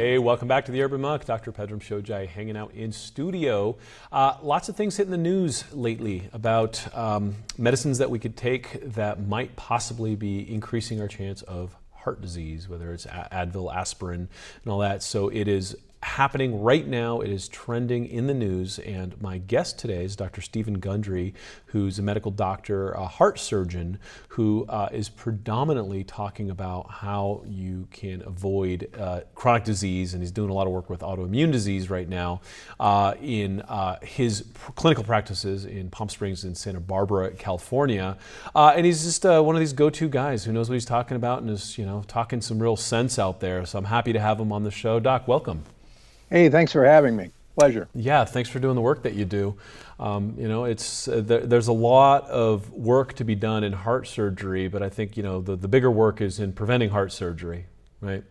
Hey, welcome back to the Urban Monk. Dr. Pedram Shojai hanging out in studio. Uh, lots of things hitting the news lately about um, medicines that we could take that might possibly be increasing our chance of heart disease, whether it's Advil, aspirin, and all that. So it is happening right now. It is trending in the news. And my guest today is Dr. Steven Gundry, who's a medical doctor, a heart surgeon, who uh, is predominantly talking about how you can avoid uh, chronic disease. And he's doing a lot of work with autoimmune disease right now uh, in uh, his pr- clinical practices in Palm Springs and Santa Barbara, California. Uh, and he's just uh, one of these go-to guys who knows what he's talking about and is, you know, talking some real sense out there. So I'm happy to have him on the show. Doc, welcome. Hey, thanks for having me. Pleasure. Yeah, thanks for doing the work that you do. Um, you know, it's uh, there, there's a lot of work to be done in heart surgery, but I think you know the, the bigger work is in preventing heart surgery, right?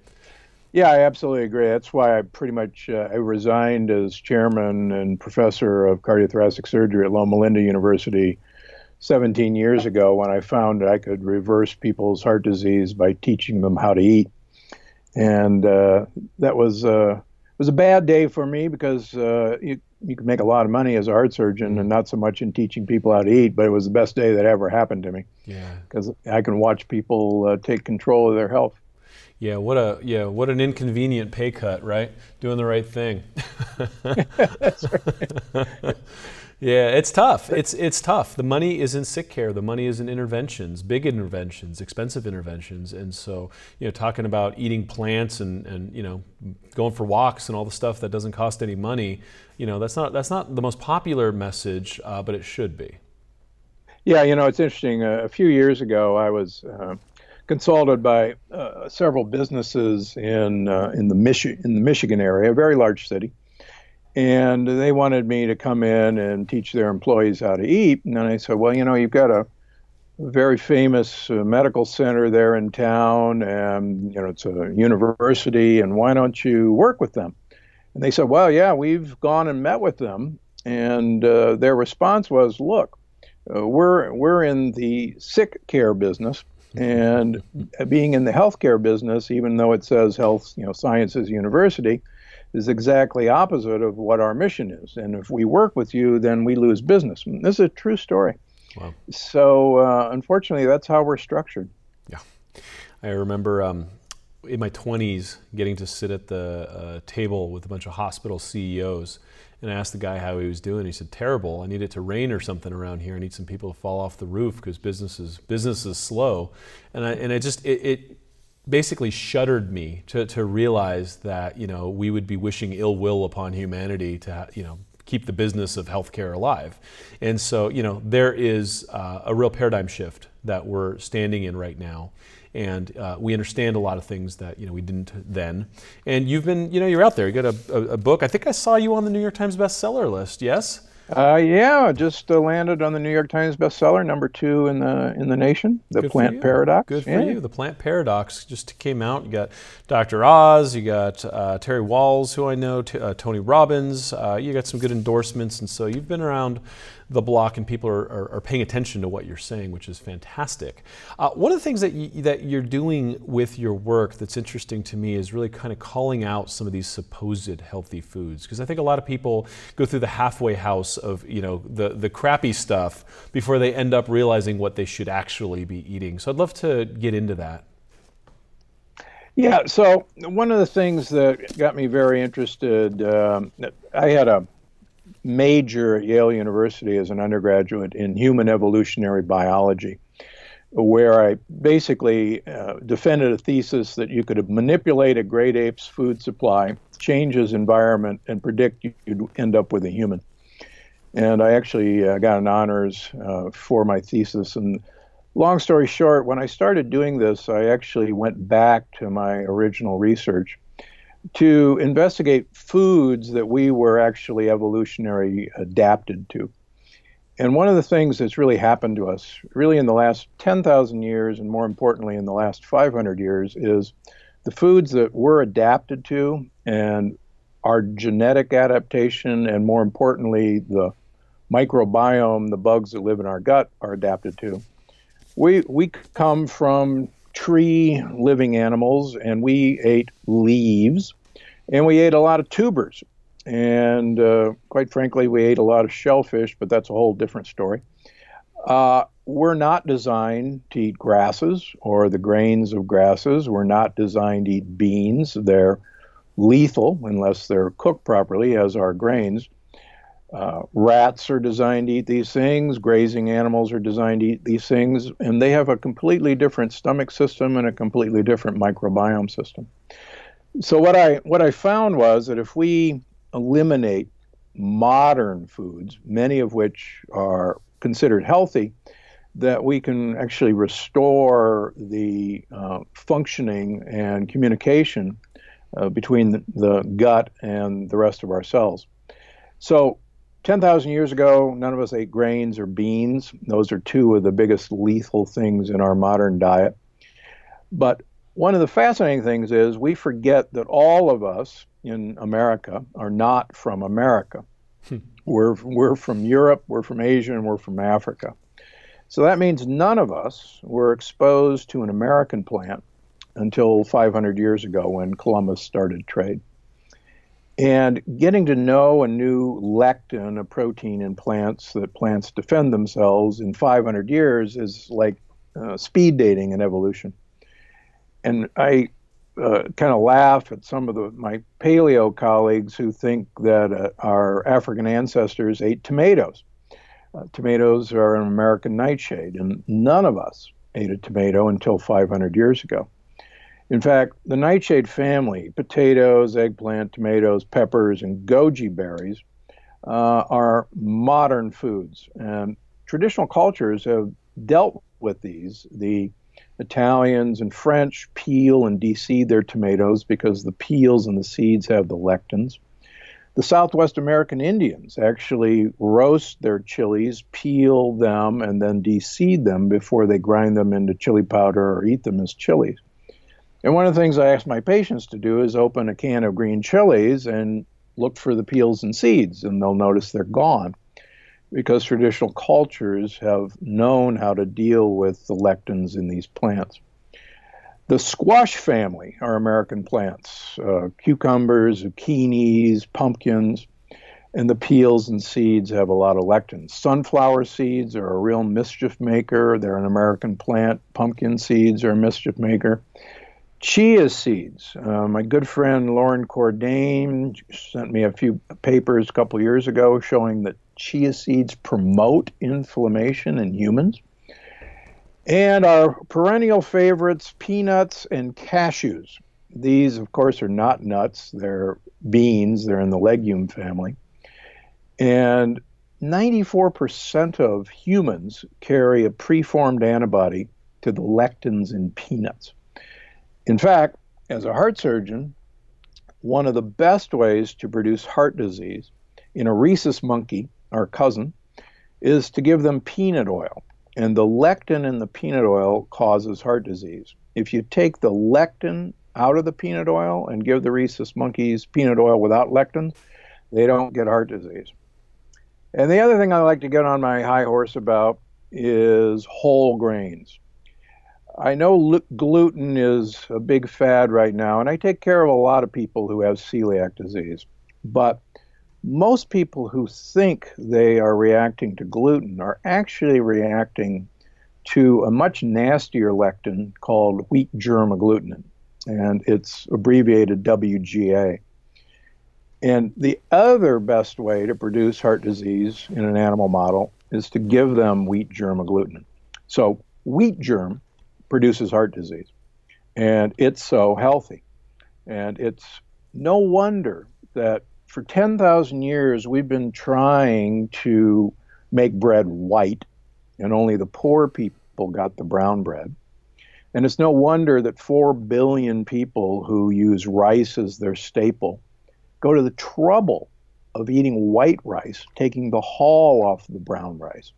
Yeah, I absolutely agree. That's why I pretty much uh, I resigned as chairman and professor of cardiothoracic surgery at Loma Linda University 17 years ago when I found I could reverse people's heart disease by teaching them how to eat, and uh, that was uh, was a bad day for me because uh, you you could make a lot of money as a heart surgeon and not so much in teaching people how to eat, but it was the best day that ever happened to me. Yeah. Because I can watch people uh, take control of their health. Yeah, what a yeah, what an inconvenient pay cut, right? Doing the right thing. Yeah, it's tough. It's it's tough. The money is in sick care. The money is in interventions, big interventions, expensive interventions. And so, you know, talking about eating plants and, and you know, going for walks and all the stuff that doesn't cost any money, you know, that's not that's not the most popular message, uh, but it should be. Yeah, you know, it's interesting. Uh, a few years ago, I was uh, consulted by uh, several businesses in uh, in the Michi- in the Michigan area, a very large city and they wanted me to come in and teach their employees how to eat. And I said, well, you know, you've got a very famous uh, medical center there in town, and you know, it's a university, and why don't you work with them? And they said, well, yeah, we've gone and met with them, and uh, their response was, look, uh, we're we're in the sick care business. And being in the healthcare business, even though it says health, you know, sciences university, is exactly opposite of what our mission is. And if we work with you, then we lose business. And this is a true story. Wow. So uh, unfortunately, that's how we're structured. Yeah, I remember um, in my 20s getting to sit at the uh, table with a bunch of hospital CEOs. And I asked the guy how he was doing. He said, "Terrible. I need it to rain or something around here. I need some people to fall off the roof because business is business is slow." And I and I just it, it basically shuddered me to, to realize that you know we would be wishing ill will upon humanity to you know keep the business of healthcare alive. And so you know there is uh, a real paradigm shift that we're standing in right now. And uh, we understand a lot of things that you know we didn't then. And you've been, you know, you're out there. You got a, a, a book. I think I saw you on the New York Times bestseller list. Yes. Uh, yeah, just uh, landed on the New York Times bestseller, number two in the in the nation. The Good Plant Paradox. Good for yeah. you. The Plant Paradox just came out. You got Dr. Oz. You got uh, Terry Wahls, who I know. T- uh, Tony Robbins. Uh, you got some good endorsements, and so you've been around the block and people are, are, are, paying attention to what you're saying, which is fantastic. Uh, one of the things that, you, that you're doing with your work that's interesting to me is really kind of calling out some of these supposed healthy foods. Because I think a lot of people go through the halfway house of, you know, the, the crappy stuff before they end up realizing what they should actually be eating. So I'd love to get into that. Yeah, so one of the things that got me very interested, um, I had a major at Yale University as an undergraduate in human evolutionary biology, where I basically uh, defended a thesis that you could manipulate a great ape's food supply, change his environment, and predict you'd end up with a human. And I actually uh, got an honors uh, for my thesis. And long story short, when I started doing this, I actually went back to my original research to investigate foods that we were actually evolutionary adapted to. And one of the things that's really happened to us, really in the last 10,000 years, and more importantly in the last 500 years, is the foods that we're adapted to and our genetic adaptation, and more importantly, the microbiome, the bugs that live in our gut, are adapted to. We, we come from tree living animals, and we ate leaves. And we ate a lot of tubers. And uh, quite frankly, we ate a lot of shellfish, but that's a whole different story. Uh, we're not designed to eat grasses or the grains of grasses. We're not designed to eat beans. They're lethal unless they're cooked properly, as are grains. Uh, rats are designed to eat these things. Grazing animals are designed to eat these things, and they have a completely different stomach system and a completely different microbiome system. So what I what I found was that if we eliminate modern foods, many of which are considered healthy, that we can actually restore the uh, functioning and communication uh, between the, the, gut and the rest of our cells. So, 10,000 years ago, none of us ate grains or beans. Those are two of the biggest lethal things in our modern diet. But one of the fascinating things is we forget that all of us in America are not from America. Hmm. We're, we're from Europe, we're from Asia, and we're from Africa. So that means none of us were exposed to an American plant until 500 years ago when Columbus started trade. And getting to know a new lectin, a protein in plants that plants defend themselves in 500 years, is like uh, speed dating in evolution. And I uh, kind of laugh at some of the, my paleo colleagues who think that uh, our African ancestors ate tomatoes. Uh, tomatoes are an American nightshade, and none of us ate a tomato until 500 years ago. In fact, the nightshade family, potatoes, eggplant, tomatoes, peppers, and goji berries, uh, are modern foods. And traditional cultures have dealt with these. The Italians and French peel and deseed their tomatoes because the peels and the seeds have the lectins. The Southwest American Indians actually roast their chilies, peel them, and then deseed them before they grind them into chili powder or eat them as chilies. And one of the things I ask my patients to do is open a can of green chilies and look for the peels and seeds, and they'll notice they're gone because traditional cultures have known how to deal with the lectins in these plants. The squash family are American plants uh, cucumbers, zucchinis, pumpkins, and the peels and seeds have a lot of lectins. Sunflower seeds are a real mischief maker. They're an American plant. Pumpkin seeds are a mischief maker. Chia seeds. Uh, my good friend Loren Cordain sent me a few papers a couple years ago showing that chia seeds promote inflammation in humans. And our perennial favorites, peanuts and cashews. These, of course, are not nuts, they're beans, they're in the legume family. And 94% of humans carry a preformed antibody to the lectins in peanuts. In fact, as a heart surgeon, one of the best ways to produce heart disease in a rhesus monkey, our cousin, is to give them peanut oil. And the lectin in the peanut oil causes heart disease. If you take the lectin out of the peanut oil and give the rhesus monkeys peanut oil without lectin, they don't get heart disease. And the other thing I like to get on my high horse about is whole grains. I know gluten is a big fad right now, and I take care of a lot of people who have celiac disease. But most people who think they are reacting to gluten are actually reacting to a much nastier lectin called wheat germ agglutinin, and it's abbreviated WGA. And the other best way to produce heart disease in an animal model is to give them wheat germ agglutinin. So, wheat germ produces heart disease, and it's so healthy. And it's no wonder that for 10,000 years, we've been trying to make bread white, and only the poor people got the brown bread. And it's no wonder that 4 billion people who use rice as their staple go to the trouble of eating white rice, taking the hull off the brown rice.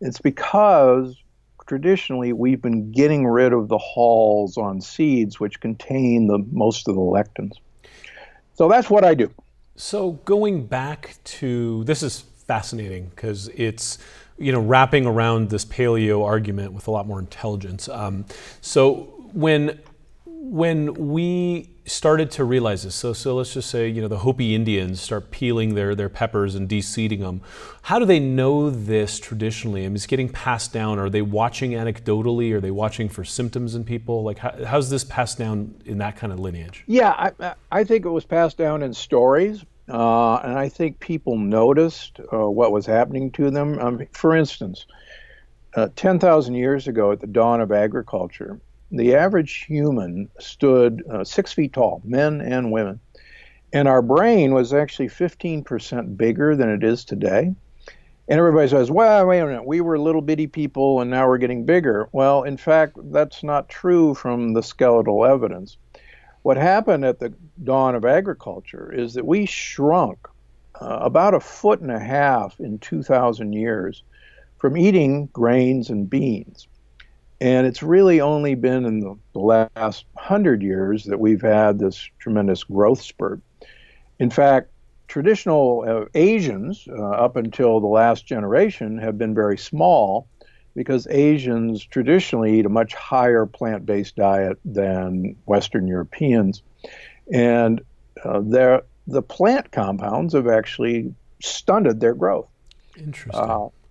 It's because traditionally we've been getting rid of the hulls on seeds, which contain the most of the lectins. So that's what I do. So going back to this is fascinating because it's you know wrapping around this paleo argument with a lot more intelligence. Um, so when when we started to realize this, so so let's just say you know the Hopi Indians start peeling their their peppers and deseeding them. How do they know this traditionally? I mean, it's getting passed down. Are they watching anecdotally? Are they watching for symptoms in people? Like, how, how's this passed down in that kind of lineage? Yeah, I, I think it was passed down in stories, uh, and I think people noticed uh, what was happening to them. Um, for instance, uh, ten thousand years ago, at the dawn of agriculture, the average human stood uh, six feet tall, men and women. And our brain was actually 15% bigger than it is today. And everybody says, well, wait a minute, we were little bitty people and now we're getting bigger. Well, in fact, that's not true from the skeletal evidence. What happened at the dawn of agriculture is that we shrunk uh, about a foot and a half in 2,000 years from eating grains and beans. And it's really only been in the, the last hundred years that we've had this tremendous growth spurt. In fact, traditional uh, Asians, uh, up until the last generation, have been very small because Asians traditionally eat a much higher plant based diet than Western Europeans. And uh, the plant compounds have actually stunted their growth. Interesting.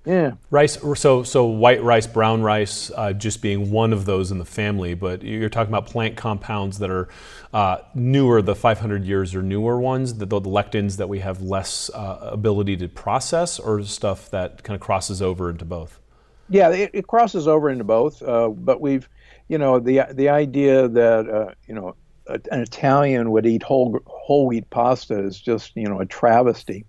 Yeah. Rice. So so white rice, brown rice, uh, just being one of those in the family. But you're talking about plant compounds that are uh, newer, the 500 years or newer ones, the, the lectins that we have less uh, ability to process, or stuff that kind of crosses over into both. Yeah, it, it crosses over into both. Uh, but we've, you know, the the idea that uh, you know an Italian would eat whole whole wheat pasta is just you know a travesty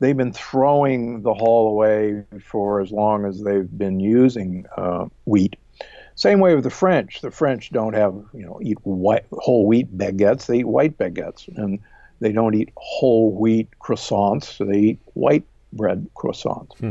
they've been throwing the hull away for as long as they've been using uh, wheat. Same way with the French. The French don't have, you know, eat white, whole wheat baguettes. They eat white baguettes, and they don't eat whole wheat croissants. So they eat white bread croissants. Hmm.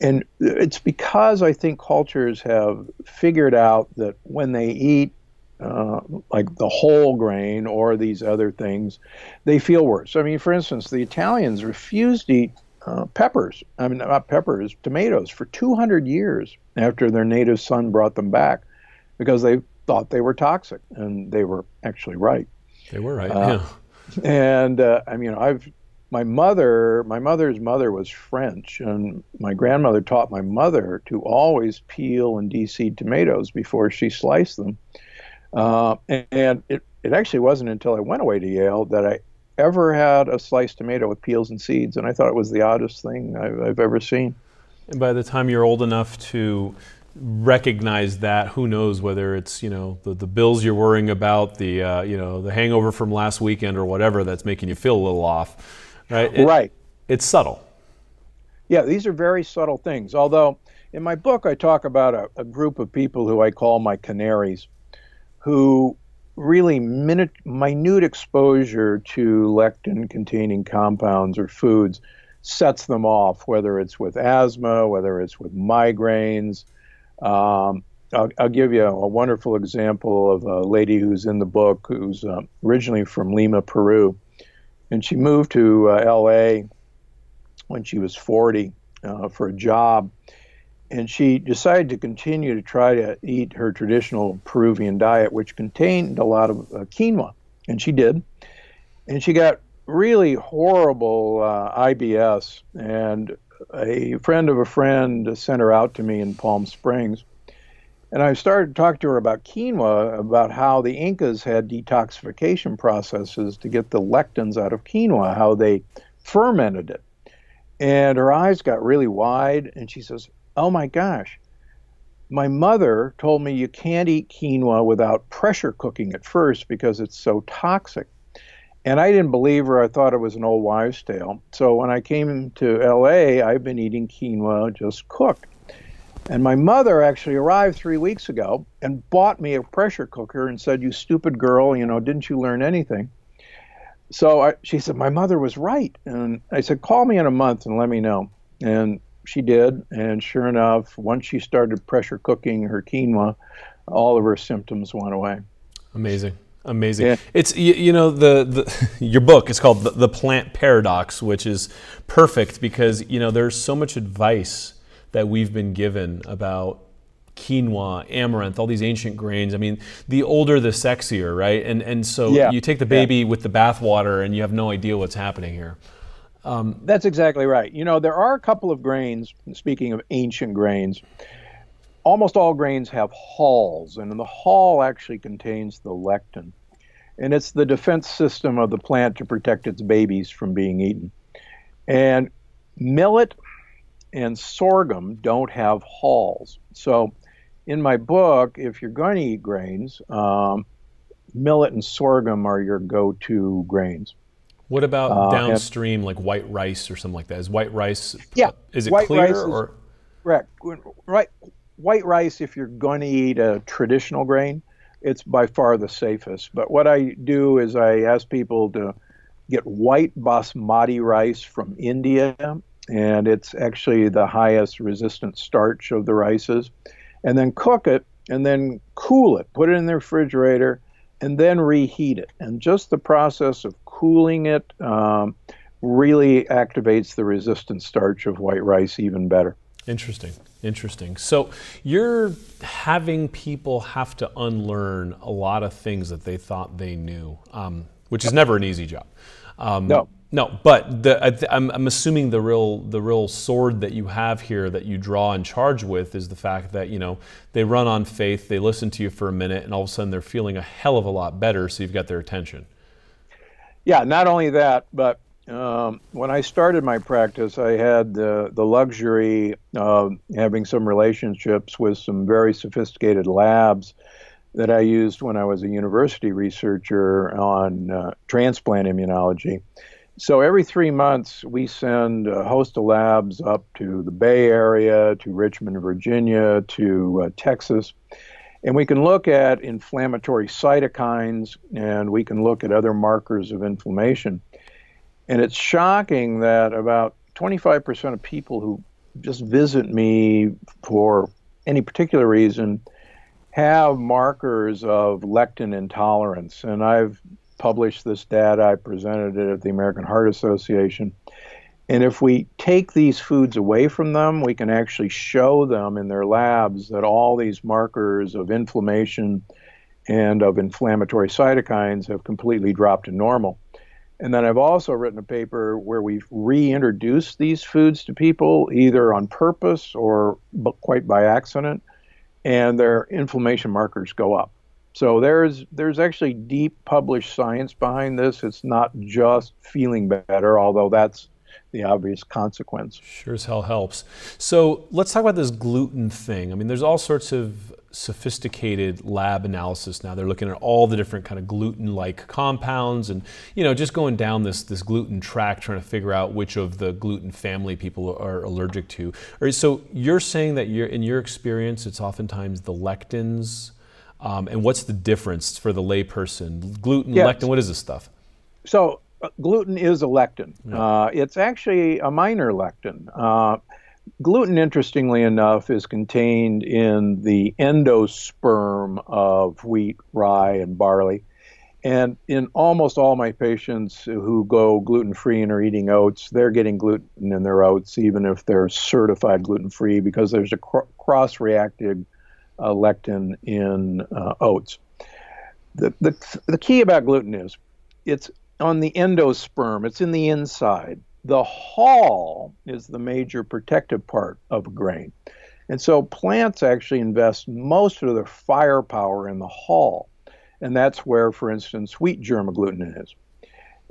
And it's because I think cultures have figured out that when they eat uh, like the whole grain or these other things, they feel worse. I mean, for instance, the Italians refused to eat uh, peppers. I mean, not peppers, tomatoes for 200 years after their native son brought them back because they thought they were toxic, and they were actually right. They were right. Uh, yeah. And uh, I mean, I've my mother, my mother's mother was French, and my grandmother taught my mother to always peel and deseed tomatoes before she sliced them uh, and it, it actually wasn't until I went away to Yale that I ever had a sliced tomato with peels and seeds, and I thought it was the oddest thing I've, I've ever seen. And by the time you're old enough to recognize that, who knows whether it's you know the, the bills you're worrying about, the uh, you know the hangover from last weekend or whatever that's making you feel a little off, right? It, right. It's subtle. Yeah, these are very subtle things. Although in my book I talk about a, a group of people who I call my canaries who really minute, minute exposure to lectin containing compounds or foods sets them off, whether it's with asthma, whether it's with migraines. Um, I'll, I'll, give you a, wonderful example of a lady who's in the book who's uh, originally from Lima, Peru. And she moved to uh, LA when she was 40 uh, for a job and she decided to continue to try to eat her traditional Peruvian diet, which contained a lot of uh, quinoa, and she did. And she got really horrible uh, IBS, and a friend of a friend sent her out to me in Palm Springs. And I started to talk to her about quinoa, about how the Incas had detoxification processes to get the lectins out of quinoa, how they fermented it. And her eyes got really wide, and she says, oh my gosh, my mother told me you can't eat quinoa without pressure cooking it first because it's so toxic. And I didn't believe her. I thought it was an old wives' tale. So when I came to LA, I've been eating quinoa just cooked. And my mother actually arrived three weeks ago and bought me a pressure cooker and said, You stupid girl, you know, didn't you learn anything? So I, she said, My mother was right. And I said, Call me in a month and let me know. And she did, and sure enough, once she started pressure cooking her quinoa, all of her symptoms went away. Amazing. Amazing. Yeah. It's you, you, know the, the your book is called the, the, Plant Paradox, which is perfect because you know there's so much advice that we've been given about quinoa, amaranth, all these ancient grains. I mean, the older the sexier, right? And and so yeah. you take the baby yeah. with the bathwater, and you have no idea what's happening here. Um, That's exactly right. You know, there are a couple of grains. Speaking of ancient grains, almost all grains have hulls, and the hull actually contains the lectin, and it's the defense system of the plant to protect its babies from being eaten. And millet and sorghum don't have hulls. So, in my book, if you're going to eat grains, um, millet and sorghum are your go-to grains. What about uh, downstream, like white rice or something like that? Is white rice? Yeah. Is it white clear rice or? Is, correct. Right. White rice, if you're going to eat a traditional grain, it's by far the safest. But what I do is I ask people to get white basmati rice from India, and it's actually the highest resistant starch of the rices, and then cook it and then cool it, put it in the refrigerator, and then reheat it. And just the process of cooling it um, really activates the resistant starch of white rice even better. Interesting. Interesting. So you're having people have to unlearn a lot of things that they thought they knew, um, which is never an easy job. Um, no. No, but the, I'm, I'm, assuming the real the real sword that you have here that you draw and charge with is the fact that you know they run on faith, they listen to you for a minute, and all of a sudden they're feeling a hell of a lot better. So you've got their attention. Yeah, not only that, but um, when I started my practice, I had the, the luxury of having some relationships with some very sophisticated labs that I used when I was a university researcher on uh, transplant immunology. So every three months, we send a host of labs up to the Bay Area, to Richmond, Virginia, to uh, Texas. And we can look at inflammatory cytokines and we can look at other markers of inflammation. And it's shocking that about 25% of people who just visit me for any particular reason have markers of lectin intolerance. And I've published this data, I presented it at the American Heart Association. And if we take these foods away from them, we can actually show them in their labs that all these markers of inflammation and of inflammatory cytokines have completely dropped to normal. And then I've also written a paper where we've reintroduced these foods to people either on purpose or quite by accident, and their inflammation markers go up. So there's there's actually deep published science behind this. It's not just feeling better, although that's the obvious consequence. Sure as hell helps. So let's talk about this gluten thing. I mean, there's all sorts of sophisticated lab analysis now. They're looking at all the different kind of gluten-like compounds, and you know, just going down this this gluten track, trying to figure out which of the gluten family people are allergic to. So you're saying that you're in your experience, it's oftentimes the lectins. Um, and what's the difference for the layperson? Gluten, yes. lectin, what is this stuff? So uh, gluten is a lectin. Yeah. Uh, it's actually a minor lectin. Uh, gluten, interestingly enough, is contained in the endosperm of wheat, rye, and barley. And in almost all my patients who go gluten free and are eating oats, they're getting gluten in their oats, even if they're certified gluten free, because there's a cr- cross reactive uh, lectin in uh, oats. The, the, the key about gluten is it's on the endosperm, it's in the inside. The hull is the major protective part of a grain. And so plants actually invest most of their firepower in the hull. And that's where, for instance, wheat germ agglutinin is.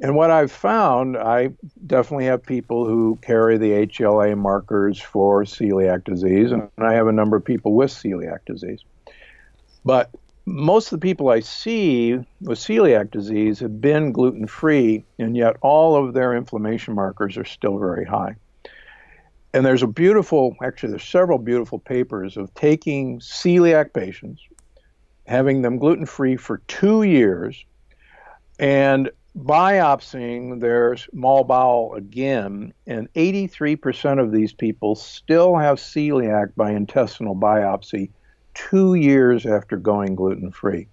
And what I've found, I definitely have people who carry the HLA markers for celiac disease, and I have a number of people with celiac disease. But most of the people I see with celiac disease have been gluten free, and yet all of their inflammation markers are still very high. And there's a beautiful, actually, there's several beautiful papers of taking celiac patients, having them gluten free for two years, and biopsying their small bowel again, and 83% of these people still have celiac by intestinal biopsy two years after going gluten free.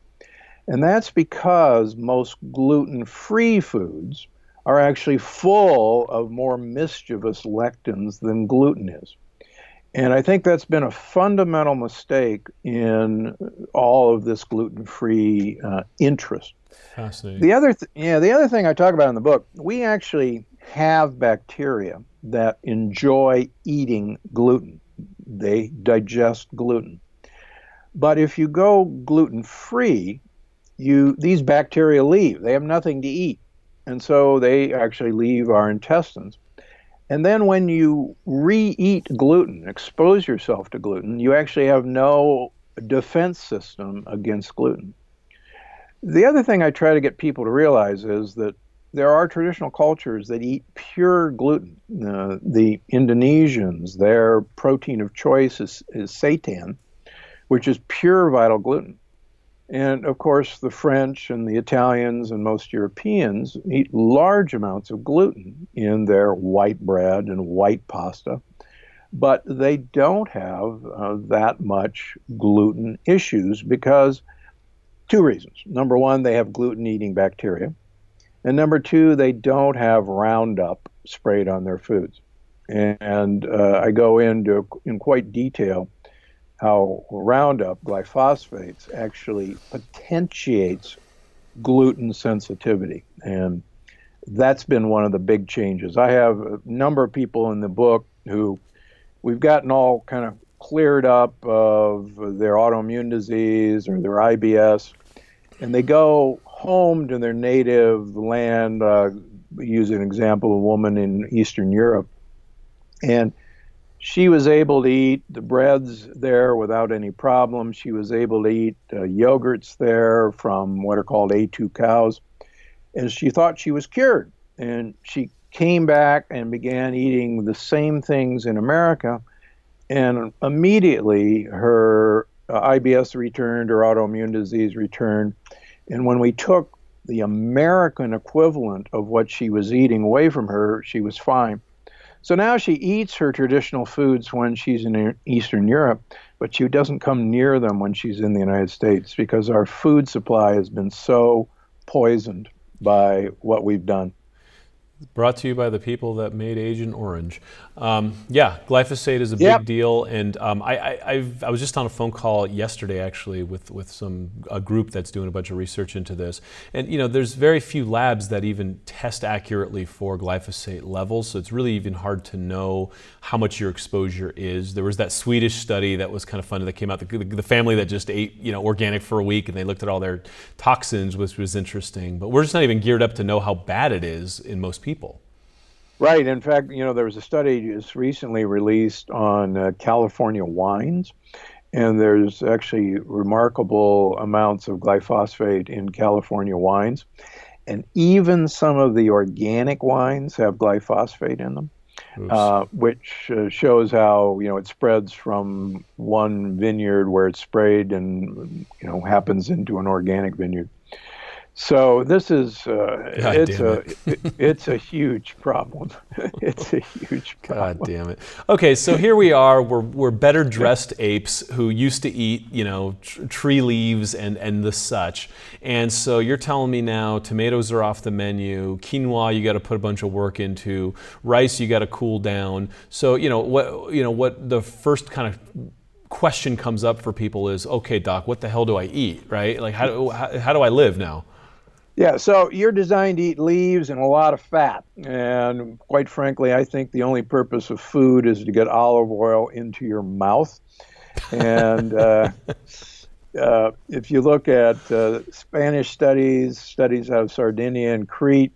And that's because most gluten free foods are actually full of more mischievous lectins than gluten is. And I think that's been a fundamental mistake in all of this gluten-free uh, interest. Fascinating. The other, th- yeah, the other thing I talk about in the book, we actually have bacteria that enjoy eating gluten. They digest gluten. But if you go gluten-free, you these bacteria leave. They have nothing to eat, and so they actually leave our intestines. And then when you re-eat gluten, expose yourself to gluten, you actually have no defense system against gluten. The other thing I try to get people to realize is that there are traditional cultures that eat pure gluten. Uh, the Indonesians, their protein of choice is, is seitan, which is pure vital gluten. And of course, the French and the Italians and most Europeans eat large amounts of gluten in their white bread and white pasta, but they don't have uh, that much gluten issues because two reasons. Number one, they have gluten eating bacteria. And number two, they don't have Roundup sprayed on their foods. And uh, I go into in quite detail how Roundup glyphosates actually potentiates gluten sensitivity. And that's been one of the big changes. I have a number of people in the book who we've gotten all kind of cleared up of their autoimmune disease or their IBS, and they go home to their native land. Uh, use an example: of a woman in Eastern Europe, and she was able to eat the breads there without any problem. She was able to eat uh, yogurts there from what are called A2 cows. And she thought she was cured. And she came back and began eating the same things in America. And immediately her uh, IBS returned, her autoimmune disease returned. And when we took the American equivalent of what she was eating away from her, she was fine. So now she eats her traditional foods when she's in Eastern Europe, but she doesn't come near them when she's in the United States because our food supply has been so poisoned by what we've done. Brought to you by the people that made Agent Orange. Um, yeah, glyphosate is a Yep. big deal, and um, I, I, I've, I was just on a phone call yesterday, actually, with with some a group that's doing a bunch of research into this. And you know, there's very few labs that even test accurately for glyphosate levels, so it's really even hard to know how much your exposure is. There was that Swedish study that was kind of fun that came out. The, the family that just ate you know organic for a week, and they looked at all their toxins, which was interesting. But we're just not even geared up to know how bad it is in most people. Right. In fact, you know, there was a study just recently released on uh, California wines, and there's actually remarkable amounts of glyphosate in California wines. And even some of the organic wines have glyphosate in them, uh, which uh, shows how, you know, it spreads from one vineyard where it's sprayed and, you know, happens into an organic vineyard. So this is uh, it's a it. it- it's a huge problem. it's a huge problem. God damn it. Okay, so here we are. We're, we're better dressed apes who used to eat, you know, tr- tree leaves and, and the such. And so you're telling me now tomatoes are off the menu, quinoa you got to put a bunch of work into, rice you got to cool down. So, you know, what you know, what the first kind of question comes up for people is, okay, doc, what the hell do I eat, right? Like how do, how, how do I live now? Yeah, so you're designed to eat leaves and a lot of fat. And quite frankly, I think the only purpose of food is to get olive oil into your mouth. And uh, uh, if you look at uh, Spanish studies, studies out of Sardinia and Crete,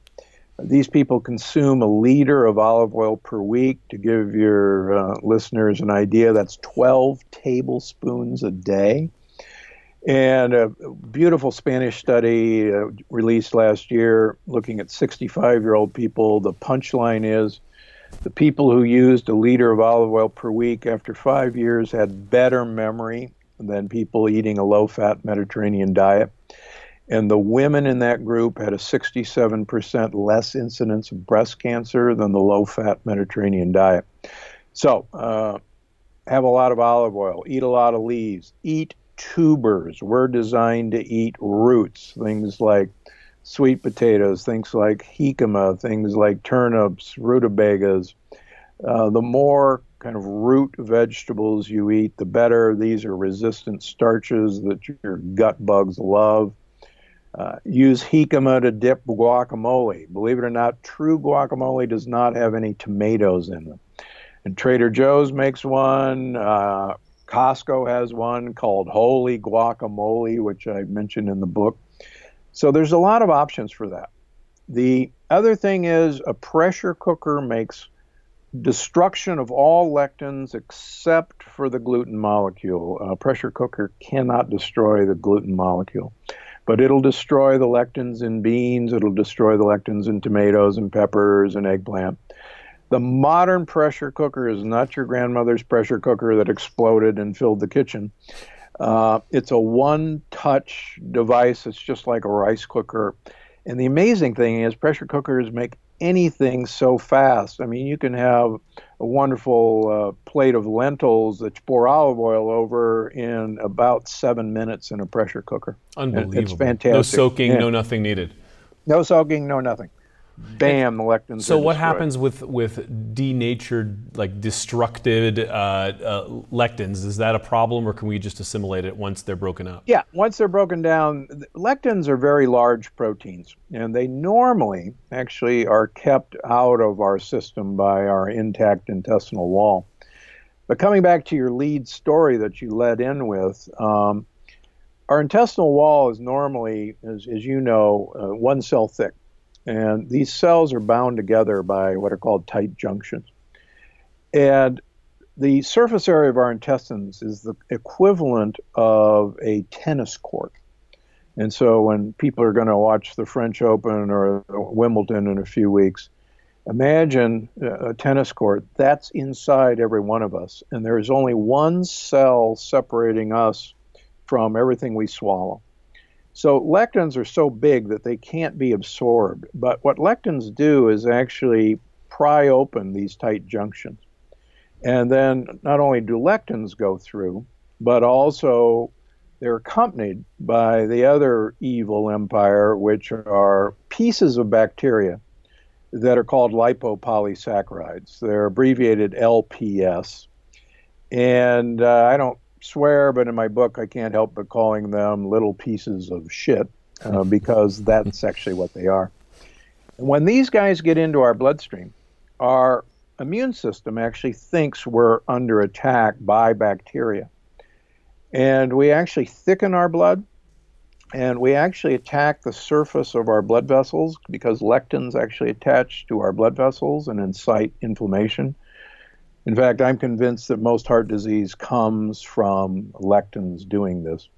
these people consume a liter of olive oil per week. To give your uh, listeners an idea, that's 12 tablespoons a day. And a beautiful Spanish study uh, released last year looking at 65 year old people. The punchline is the people who used a liter of olive oil per week after five years had better memory than people eating a low fat Mediterranean diet. And the women in that group had a 67% less incidence of breast cancer than the low fat Mediterranean diet. So, uh, have a lot of olive oil, eat a lot of leaves, eat tubers. We're designed to eat roots, things like sweet potatoes, things like jicama, things like turnips, rutabagas. Uh, the more kind of root vegetables you eat, the better. These are resistant starches that your gut bugs love. Uh, use jicama to dip guacamole. Believe it or not, true guacamole does not have any tomatoes in them. And Trader Joe's makes one. Uh, Costco has one called Holy Guacamole, which I mentioned in the book. So there's a lot of options for that. The other thing is a pressure cooker makes destruction of all lectins except for the gluten molecule. A pressure cooker cannot destroy the gluten molecule, but it'll destroy the lectins in beans, it'll destroy the lectins in tomatoes and peppers and eggplant. The modern pressure cooker is not your grandmother's pressure cooker that exploded and filled the kitchen. Uh, it's a one touch device. It's just like a rice cooker. And the amazing thing is, pressure cookers make anything so fast. I mean, you can have a wonderful uh, plate of lentils that you pour olive oil over in about seven minutes in a pressure cooker. Unbelievable. It's fantastic. No soaking, yeah. no nothing needed. No soaking, no nothing bam, the lectins. So what happens with with denatured, like destructed uh, uh, lectins? Is that a problem, or can we just assimilate it once they're broken up? Yeah, once they're broken down, lectins are very large proteins, and they normally actually are kept out of our system by our intact intestinal wall. But coming back to your lead story that you led in with. Um, our intestinal wall is normally, as, as you know, uh, one cell thick. And these cells are bound together by what are called tight junctions. And the surface area of our intestines is the equivalent of a tennis court. And so when people are going to watch the French Open or Wimbledon in a few weeks, imagine a tennis court that's inside every one of us. And there is only one cell separating us from everything we swallow. So lectins are so big that they can't be absorbed. But what lectins do is actually pry open these tight junctions. And then not only do lectins go through, but also they're accompanied by the other evil empire, which are pieces of bacteria that are called lipopolysaccharides. They're abbreviated LPS. And uh, I don't swear, but in my book, I can't help but calling them little pieces of shit uh, because that's actually what they are. when these guys get into our bloodstream, our immune system actually thinks we're under attack by bacteria. And we actually thicken our blood and we actually attack the surface of our blood vessels because lectins actually attach to our blood vessels and incite inflammation. In fact, I'm convinced that most heart disease comes from lectins doing this.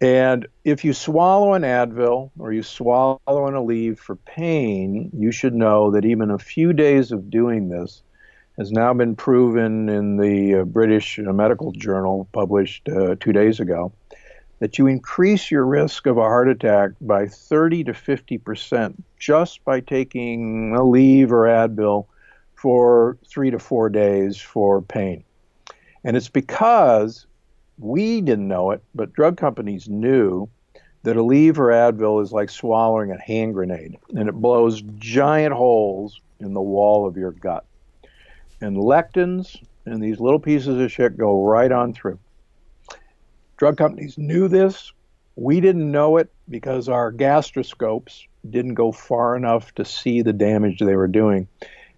And if you swallow an Advil or you swallow an Aleve for pain, you should know that even a few days of doing this has now been proven in the uh, British Medical Journal published uh, two days ago that you increase your risk of a heart attack by 30 to 50 percent just by taking Aleve or Advil for three to four days for pain. And it's because we didn't know it, but drug companies knew that Aleve or Advil is like swallowing a hand grenade, and it blows giant holes in the wall of your gut. And lectins and these little pieces of shit go right on through. Drug companies knew this. We didn't know it because our gastroscopes didn't go far enough to see the damage they were doing.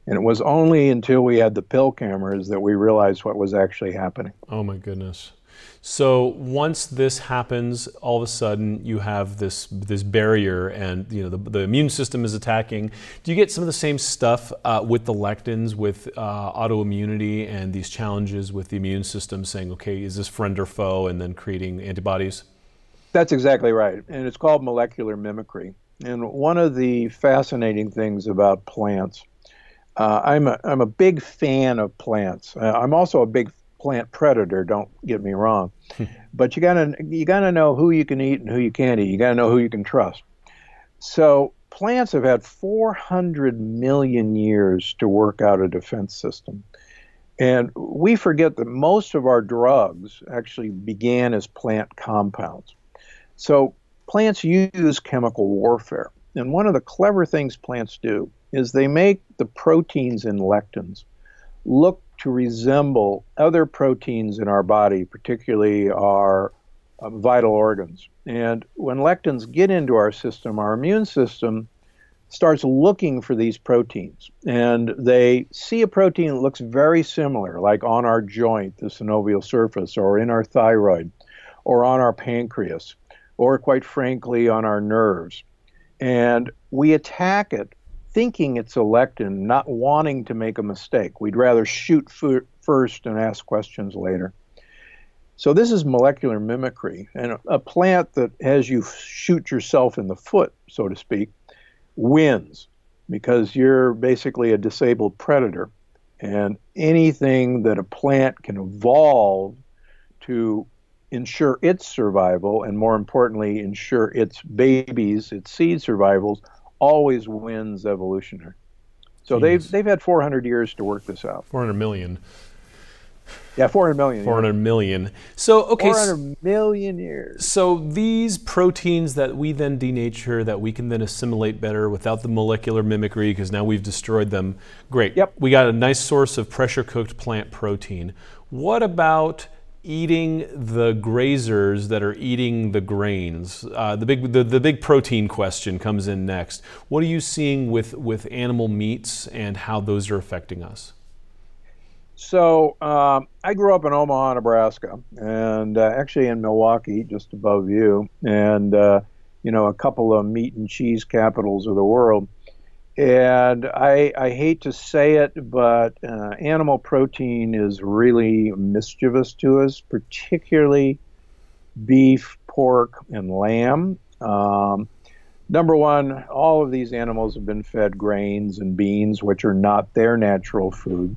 And it was only until we had the pill cameras that we realized what was actually happening. Oh my goodness. So once this happens, all of a sudden you have this this barrier, and you know the, the immune system is attacking. Do you get some of the same stuff uh, with the lectins, with uh, autoimmunity, and these challenges with the immune system, saying, okay, is this friend or foe, and then creating antibodies? That's exactly right, and it's called molecular mimicry. And one of the fascinating things about plants uh, I'm a I'm a big fan of plants. Uh, I'm also a big plant predator. Don't get me wrong, but you gotta you gotta know who you can eat and who you can't eat. You gotta know who you can trust. So plants have had 400 million years to work out a defense system. And we forget that most of our drugs actually began as plant compounds. So plants use chemical warfare. And one of the clever things plants do is they make the proteins in lectins look to resemble other proteins in our body, particularly our uh, vital organs. And when lectins get into our system, our immune system starts looking for these proteins. And they see a protein that looks very similar, like on our joint, the synovial surface, or in our thyroid, or on our pancreas, or quite frankly, on our nerves. And we attack it thinking it's a lectin, not wanting to make a mistake. We'd rather shoot f- first and ask questions later. So this is molecular mimicry, and a plant that has you shoot yourself in the foot, so to speak, wins because you're basically a disabled predator. And anything that a plant can evolve to ensure its survival, and more importantly, ensure its babies, its seed survivals, always wins evolutionary. So Jeez. they've they've had 400 years to work this out. 400 million. Yeah, 400 million. 400 yeah. million. So, okay. 400 million years. So, these proteins that we then denature, that we can then assimilate better without the molecular mimicry, because now we've destroyed them. Great. Yep. We got a nice source of pressure cooked plant protein. What about eating the grazers that are eating the grains? Uh, the, big, the, the big protein question comes in next. What are you seeing with, with animal meats and how those are affecting us? So um, I grew up in Omaha, Nebraska, and uh, actually in Milwaukee, just above you, and uh, you know a couple of meat and cheese capitals of the world. And I, I hate to say it, but uh, animal protein is really mischievous to us, particularly beef, pork, and lamb. Um, number one, all of these animals have been fed grains and beans, which are not their natural food.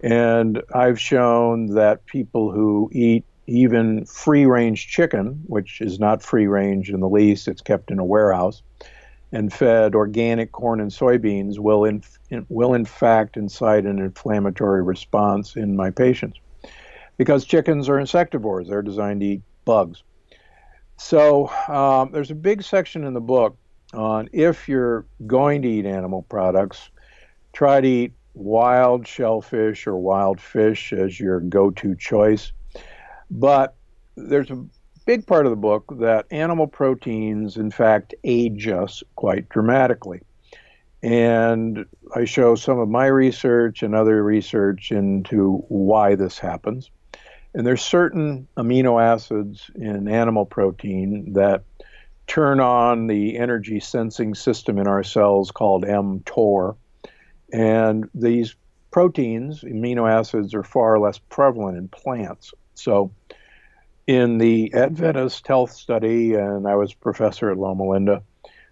And I've shown that people who eat even free range chicken, which is not free range in the least, it's kept in a warehouse, and fed organic corn and soybeans will in, will in fact incite an inflammatory response in my patients. Because chickens are insectivores, they're designed to eat bugs. So um, there's a big section in the book on if you're going to eat animal products, try to eat wild shellfish or wild fish as your go to choice. But there's a big part of the book that animal proteins, in fact, age us quite dramatically. And I show some of my research and other research into why this happens. And there's certain amino acids in animal protein that turn on the energy sensing system in our cells called mTOR. And these proteins, amino acids, are far less prevalent in plants. So, in the Adventist health study, and I was professor at Loma Linda,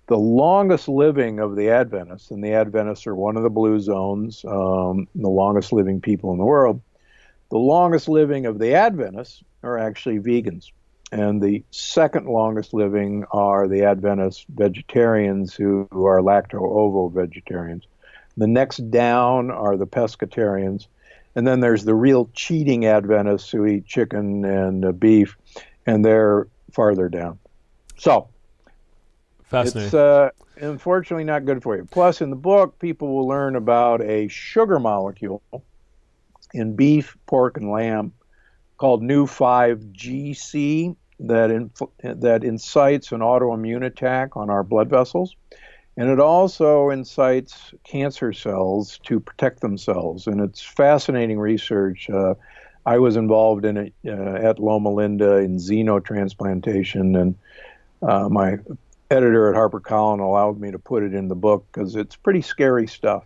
the longest living of the Adventists, and the Adventists are one of the blue zones, um, the longest living people in the world. The longest living of the Adventists are actually vegans. And the second longest living are the Adventist vegetarians who, who are lacto ovo vegetarians. The next down are the pescatarians. And then there's the real cheating Adventists who eat chicken and uh, beef, and they're farther down. So, Fascinating. It's uh, unfortunately not good for you. Plus, in the book, people will learn about a sugar molecule in beef, pork, and lamb called Neu5Gc that inf- that incites an autoimmune attack on our blood vessels. And it also incites cancer cells to protect themselves. And it's fascinating research. Uh, I was involved in it uh, at Loma Linda in xenotransplantation, and uh, my editor at HarperCollins allowed me to put it in the book because it's pretty scary stuff.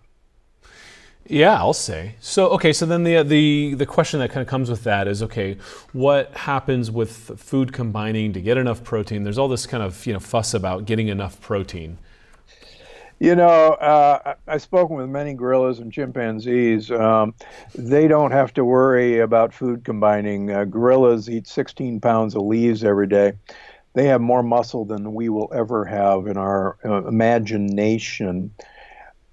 Yeah, I'll say. So okay, so then the the the question that kind of comes with that is okay, what happens with food combining to get enough protein? There's all this kind of you know fuss about getting enough protein. You know, uh, I've spoken with many gorillas and chimpanzees. Um, they don't have to worry about food combining. Uh, gorillas eat 16 pounds of leaves every day. They have more muscle than we will ever have in our uh, imagination.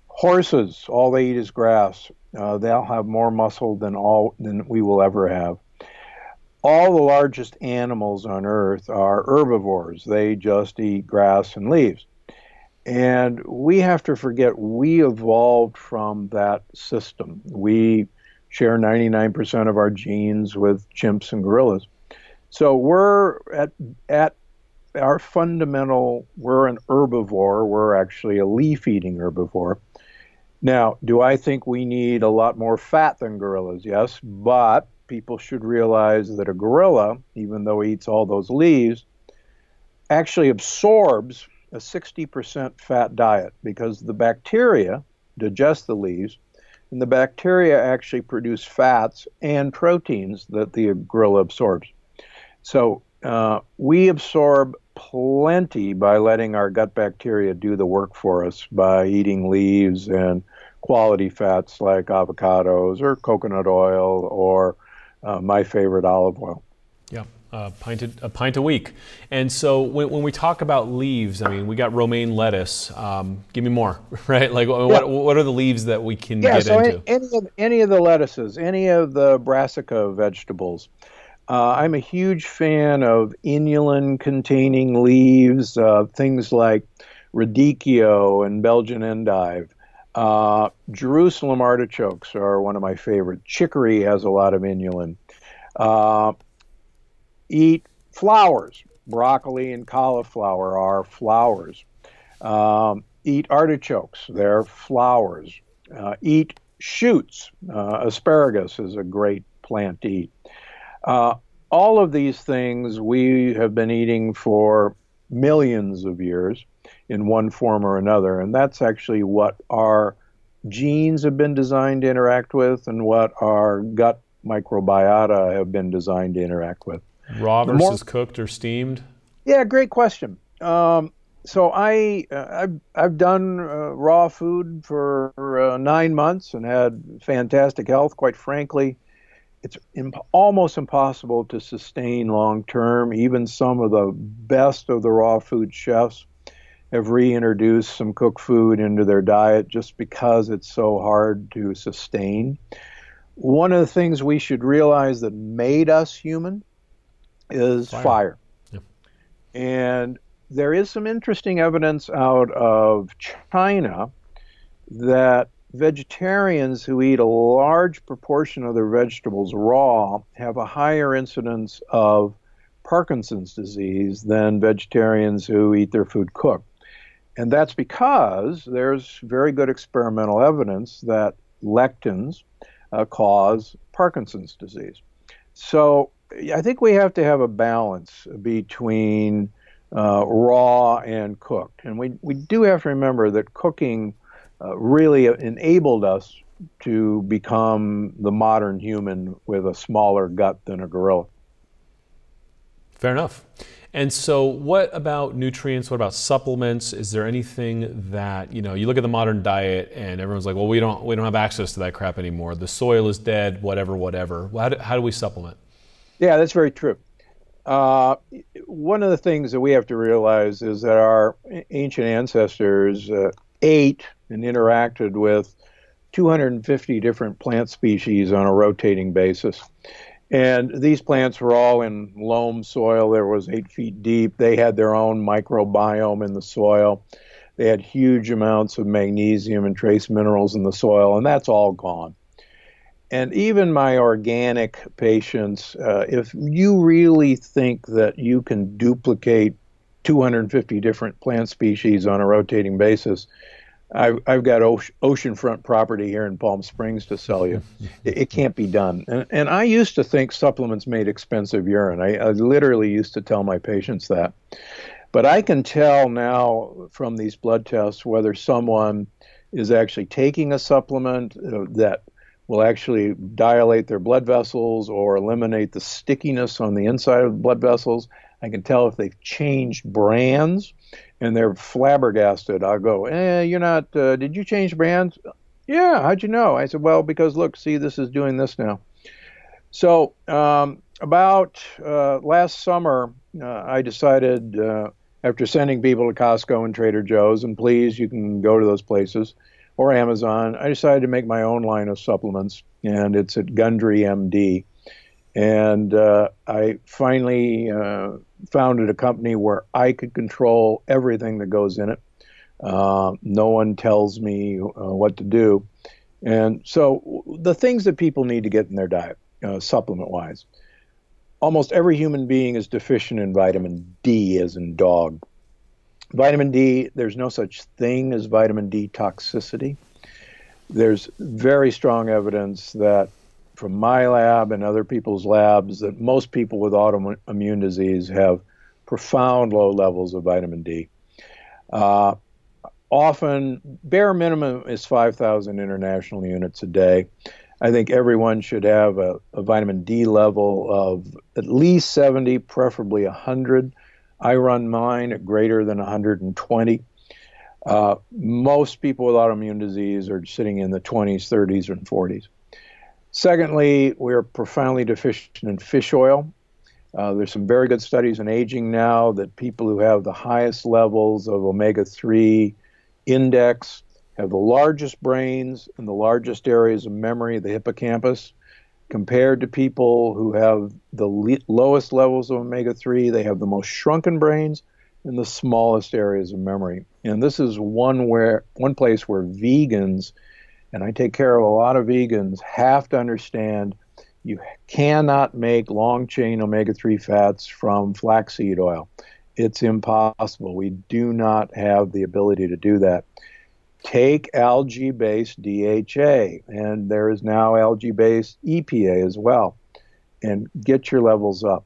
Horses, all they eat is grass. Uh, they'll have more muscle than all than we will ever have. All the largest animals on Earth are herbivores. They just eat grass and leaves. And we have to forget we evolved from that system. We share 99% of our genes with chimps and gorillas. So we're at at our fundamental. We're an herbivore. We're actually a leaf-eating herbivore. Now, do I think we need a lot more fat than gorillas? Yes, but people should realize that a gorilla, even though he eats all those leaves, actually absorbs a 60% fat diet because the bacteria digest the leaves, and the bacteria actually produce fats and proteins that the gorilla absorbs. So uh, we absorb plenty by letting our gut bacteria do the work for us by eating leaves and quality fats like avocados or coconut oil or uh, my favorite olive oil. A pint, a, a pint a week. And so when, when, we talk about leaves, I mean, we got romaine lettuce. Um, give me more, right? Like, yeah. what, what are the leaves that we can yeah, get so into? Any, any, of, any of the lettuces, any of the brassica vegetables. Uh, I'm a huge fan of inulin containing leaves, uh, things like radicchio and Belgian endive. Uh, Jerusalem artichokes are one of my favorite. Chicory has a lot of inulin. Eat flowers. Broccoli and cauliflower are flowers. Um, eat artichokes, they're flowers. Uh, eat shoots. Uh, asparagus is a great plant to eat. Uh, all of these things we have been eating for millions of years in one form or another. And that's actually what our genes have been designed to interact with and what our gut microbiota have been designed to interact with. Raw versus more, cooked or steamed? Yeah, great question. Um, so I uh, I've, I've done uh, raw food for uh, nine months and had fantastic health. Quite frankly, it's imp- almost impossible to sustain long term. Even some of the best of the raw food chefs have reintroduced some cooked food into their diet just because it's so hard to sustain. One of the things we should realize that made us human is fire. fire. Yeah. And there is some interesting evidence out of China that vegetarians who eat a large proportion of their vegetables raw have a higher incidence of Parkinson's disease than vegetarians who eat their food cooked. And that's because there's very good experimental evidence that lectins uh, cause Parkinson's disease. So I think we have to have a balance between uh, raw and cooked. And we, we do have to remember that cooking uh, really enabled us to become the modern human with a smaller gut than a gorilla. Fair enough. And so, what about nutrients? What about supplements? Is there anything that you know? You look at the modern diet, and everyone's like, "Well, we don't we don't have access to that crap anymore. The soil is dead. Whatever, whatever." How do, how do we supplement? Yeah, that's very true. Uh, one of the things that we have to realize is that our ancient ancestors uh, ate and interacted with 250 different plant species on a rotating basis. And these plants were all in loam soil. There was eight feet deep. They had their own microbiome in the soil. They had huge amounts of magnesium and trace minerals in the soil, and that's all gone. And even my organic patients, uh, if you really think that you can duplicate 250 different plant species on a rotating basis, I've, I've got oceanfront property here in Palm Springs to sell you. it, it, can't be done. And, and I used to think supplements made expensive urine. I, I literally used to tell my patients that. But I can tell now from these blood tests whether someone is actually taking a supplement uh, that will actually dilate their blood vessels or eliminate the stickiness on the inside of the blood vessels. I can tell if they've changed brands and they're flabbergasted. I'll go, eh, you're not, uh, did you change brands? Yeah, how'd you know? I said, well, because look, see, this is doing this now. So, um, about uh, last summer, uh, I decided, uh, after sending people to Costco and Trader Joe's, and please, you can go to those places, or Amazon, I decided to make my own line of supplements, and it's at Gundry MD. And uh, I finally uh, founded a company where I could control everything that goes in it. Uh, no one tells me uh, what to do. And so the things that people need to get in their diet, uh, supplement wise, almost every human being is deficient in vitamin D, as in dog. Vitamin D, there's no such thing as vitamin D toxicity. There's very strong evidence that from my lab and other people's labs that most people with autoimmune disease have profound low levels of vitamin D. Uh, often, bare minimum is 5,000 international units a day. I think everyone should have a, a, vitamin D level of at least 70, preferably 100. I run mine at greater than 120. Uh, most people with autoimmune disease are sitting in the 20s, 30s, and 40s. Secondly, we're profoundly deficient in fish oil. Uh, there's some very good studies in aging now that people who have the highest levels of omega 3 index have the largest brains and the largest areas of memory, the hippocampus, compared to people who have the le- lowest levels of omega 3. They have the most shrunken brains and the smallest areas of memory. And this is one where one place where vegans, and I take care of a lot of vegans, have to understand you cannot make long chain omega 3 fats from flaxseed oil. It's impossible. We do not have the ability to do that. Take algae based DHA, and there is now algae based EPA as well, and get your levels up.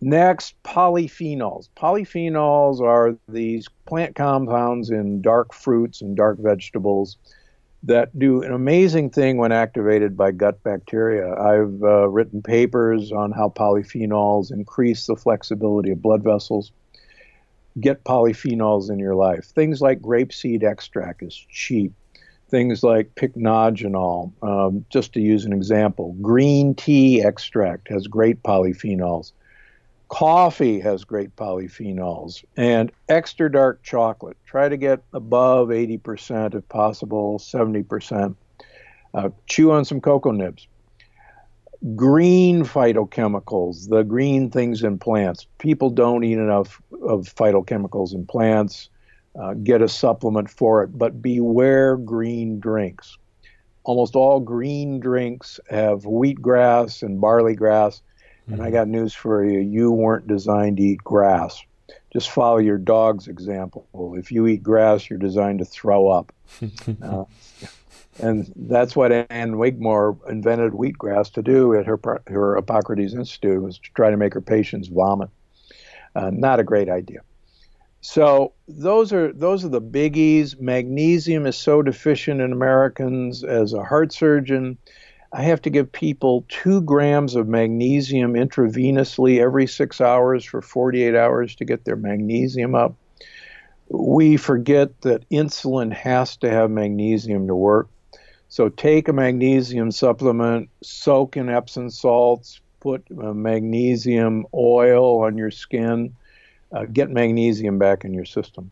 Next, polyphenols. Polyphenols are these plant compounds in dark fruits and dark vegetables that do an amazing thing when activated by gut bacteria. I've uh, written papers on how polyphenols increase the flexibility of blood vessels. Get polyphenols in your life. Things like grapeseed extract is cheap. Things like pycnogenol, um, just to use an example. Green tea extract has great polyphenols. Coffee has great polyphenols and extra dark chocolate. Try to get above 80% if possible, 70%. Uh, chew on some cocoa nibs. Green phytochemicals, the green things in plants. People don't eat enough of phytochemicals in plants. Uh, get a supplement for it, but beware green drinks. Almost all green drinks have wheatgrass and barley grass and I mm-hmm. got news for you. You weren't designed to eat grass. Just follow your dog's example. If you eat grass, you're designed to throw up. uh, and that's what Ann Wigmore invented wheatgrass to do at her, her Hippocrates Institute was to try to make her patients vomit. Uh, not a great idea. So those are those are the biggies. Magnesium is so deficient in Americans. As a heart surgeon, I have to give people two grams of magnesium intravenously every six hours for 48 hours to get their magnesium up. We forget that insulin has to have magnesium to work. So take a magnesium supplement, soak in Epsom salts, put magnesium oil on your skin, uh, get magnesium back in your system.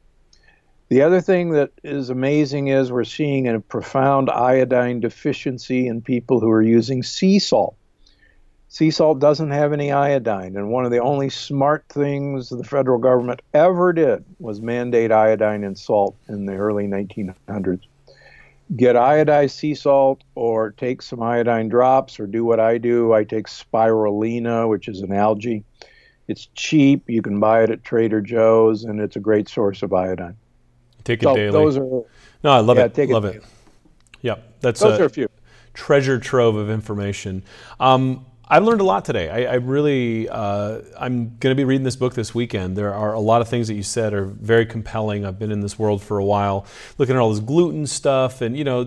The other thing that is amazing is we're seeing a profound iodine deficiency in people who are using sea salt. Sea salt doesn't have any iodine, and one of the only smart things the federal government ever did was mandate iodine in salt in the early 1900s. Get iodized sea salt or take some iodine drops or do what I do. I take spirulina, which is an algae. It's cheap. You can buy it at Trader Joe's, and it's a great source of iodine. Take it so daily. Those are no, I love yeah, it. love it. it. Yeah, that's those a are a few treasure trove of information. Um, I've learned a lot today. I, I really, uh, I'm going to be reading this book this weekend. There are a lot of things that you said are very compelling. I've been in this world for a while, looking at all this gluten stuff, and you know,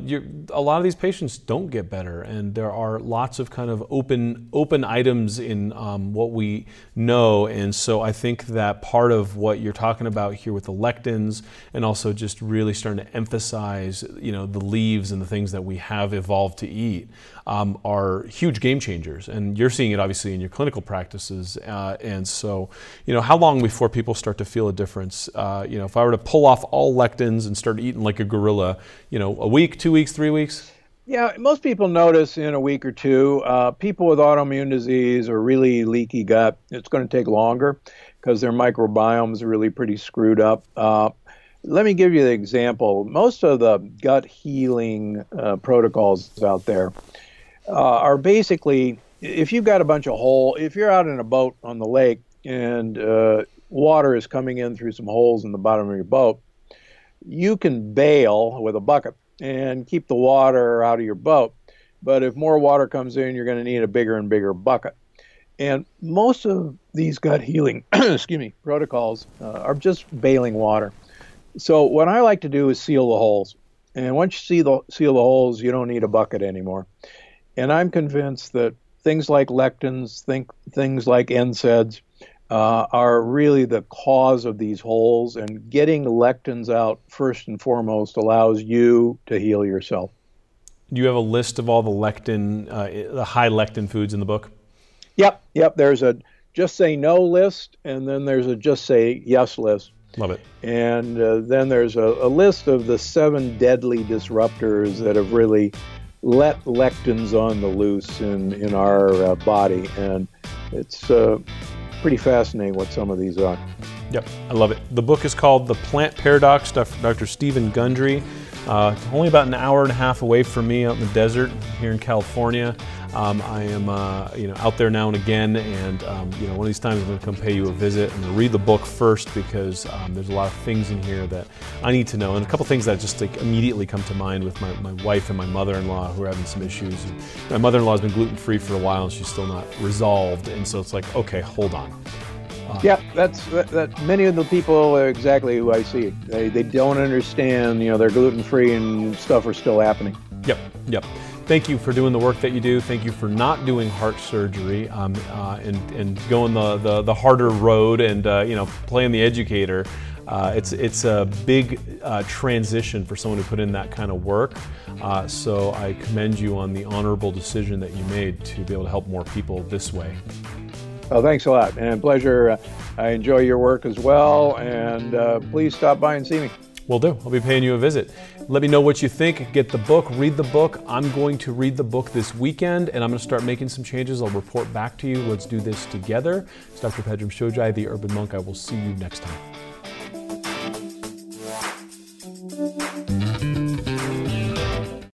a lot of these patients don't get better, and there are lots of kind of open, open items in um, what we know. And so I think that part of what you're talking about here with the lectins, and also just really starting to emphasize, you know, the leaves and the things that we have evolved to eat um, are huge game changers. And you're seeing it obviously in your clinical practices. Uh, and so, you know, how long before people start to feel a difference? Uh, you know, if I were to pull off all lectins and start eating like a gorilla, you know, a week, two weeks, three weeks? Yeah, most people notice in a week or two. Uh, people with autoimmune disease or really leaky gut, it's going to take longer because their microbiomes are really pretty screwed up. Uh, let me give you the example. Most of the gut healing uh, protocols out there uh, are basically if you've got a bunch of hole, if you're out in a boat on the lake and uh, water is coming in through some holes in the bottom of your boat, you can bail with a bucket and keep the water out of your boat. But if more water comes in, you're going to need a bigger and bigger bucket. And most of these gut healing, excuse me, protocols uh, are just bailing water. So what I like to do is seal the holes. And once you see the, seal the holes, you don't need a bucket anymore. And I'm convinced that things like lectins, think, things like NSAIDs, uh, are really the cause of these holes. And getting lectins out first and foremost allows you to heal yourself. Do you have a list of all the lectin, uh, the high lectin foods in the book? Yep, yep. There's a just say no list, and then there's a just say yes list. Love it. And uh, then there's a, a, list of the seven deadly disruptors that have really let lectins on the loose in, in our uh, body. And it's uh, pretty fascinating what some of these are. Yep, I love it. The book is called The Plant Paradox, Dr. Steven Gundry. Uh, only about an hour and a half away from me out in the desert here in California. Um, I am, uh, you know, out there now and again, and um, you know, one of these times I'm going to come pay you a visit. I'm going to read the book first because um, there's a lot of things in here that I need to know, and a couple things that just like immediately come to mind with my, my wife and my mother-in-law who are having some issues. And my mother-in-law has been gluten-free for a while, and she's still not resolved, and so it's like, okay, hold on. Uh, yeah, that's that, that, Many of the people are exactly who I see. They they don't understand. You know, they're gluten-free and stuff are still happening. Yep, yep. Thank you for doing the work that you do. Thank you for not doing heart surgery um, uh, and, and going the, the, the harder road and uh, you know playing the educator. Uh, it's it's a big uh, transition for someone who put in that kind of work. Uh, so I commend you on the honorable decision that you made to be able to help more people this way. Oh, thanks a lot, and pleasure. Uh, I enjoy your work as well, and please stop by and see me. Will do. I'll be paying you a visit. Let me know what you think. Get the book, read the book. I'm going to read the book this weekend and I'm going to start making some changes. I'll report back to you. Let's do this together. It's Dr. Pedram Shojai, the Urban Monk. I will see you next time.